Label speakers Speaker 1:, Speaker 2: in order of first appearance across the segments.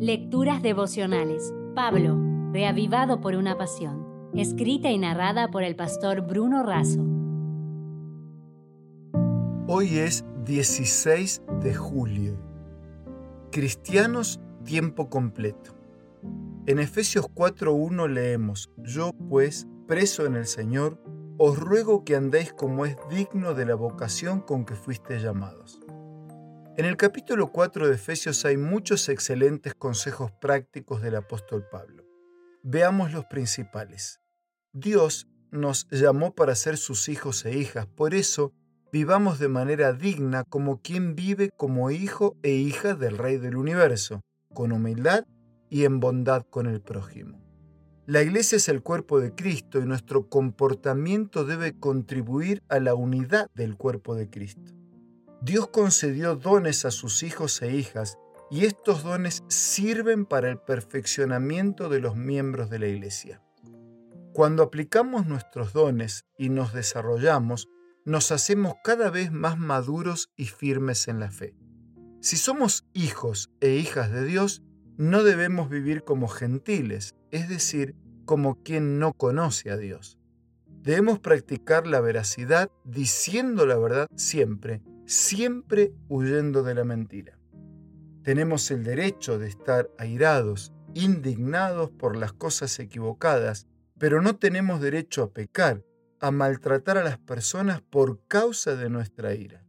Speaker 1: Lecturas devocionales. Pablo, reavivado por una pasión. Escrita y narrada por el pastor Bruno Razo.
Speaker 2: Hoy es 16 de julio. Cristianos tiempo completo. En Efesios 4.1 leemos, Yo pues, preso en el Señor, os ruego que andéis como es digno de la vocación con que fuiste llamados. En el capítulo 4 de Efesios hay muchos excelentes consejos prácticos del apóstol Pablo. Veamos los principales. Dios nos llamó para ser sus hijos e hijas, por eso vivamos de manera digna como quien vive como hijo e hija del Rey del universo, con humildad y en bondad con el prójimo. La iglesia es el cuerpo de Cristo y nuestro comportamiento debe contribuir a la unidad del cuerpo de Cristo. Dios concedió dones a sus hijos e hijas y estos dones sirven para el perfeccionamiento de los miembros de la iglesia. Cuando aplicamos nuestros dones y nos desarrollamos, nos hacemos cada vez más maduros y firmes en la fe. Si somos hijos e hijas de Dios, no debemos vivir como gentiles, es decir, como quien no conoce a Dios. Debemos practicar la veracidad diciendo la verdad siempre siempre huyendo de la mentira. Tenemos el derecho de estar airados, indignados por las cosas equivocadas, pero no tenemos derecho a pecar, a maltratar a las personas por causa de nuestra ira.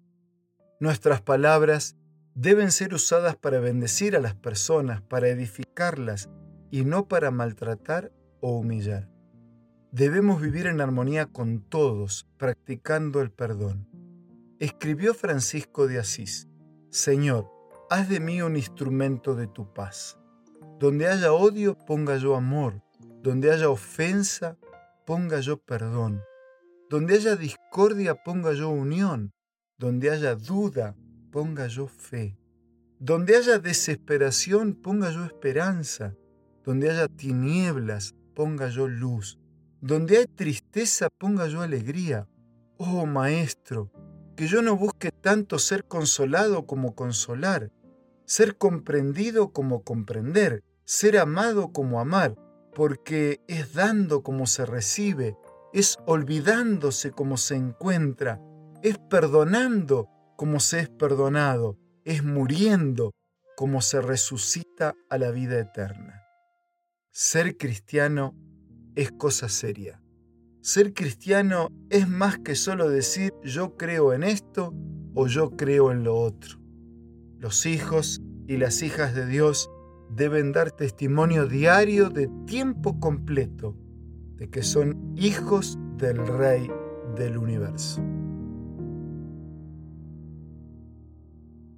Speaker 2: Nuestras palabras deben ser usadas para bendecir a las personas, para edificarlas y no para maltratar o humillar. Debemos vivir en armonía con todos, practicando el perdón escribió Francisco de Asís, Señor, haz de mí un instrumento de tu paz. Donde haya odio, ponga yo amor. Donde haya ofensa, ponga yo perdón. Donde haya discordia, ponga yo unión. Donde haya duda, ponga yo fe. Donde haya desesperación, ponga yo esperanza. Donde haya tinieblas, ponga yo luz. Donde hay tristeza, ponga yo alegría. Oh Maestro, que yo no busque tanto ser consolado como consolar, ser comprendido como comprender, ser amado como amar, porque es dando como se recibe, es olvidándose como se encuentra, es perdonando como se es perdonado, es muriendo como se resucita a la vida eterna. Ser cristiano es cosa seria. Ser cristiano es más que solo decir yo creo en esto o yo creo en lo otro. Los hijos y las hijas de Dios deben dar testimonio diario de tiempo completo de que son hijos del Rey del universo.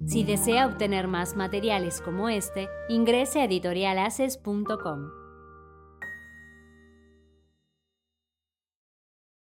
Speaker 1: Si desea obtener más materiales como este, ingrese a editorialaces.com.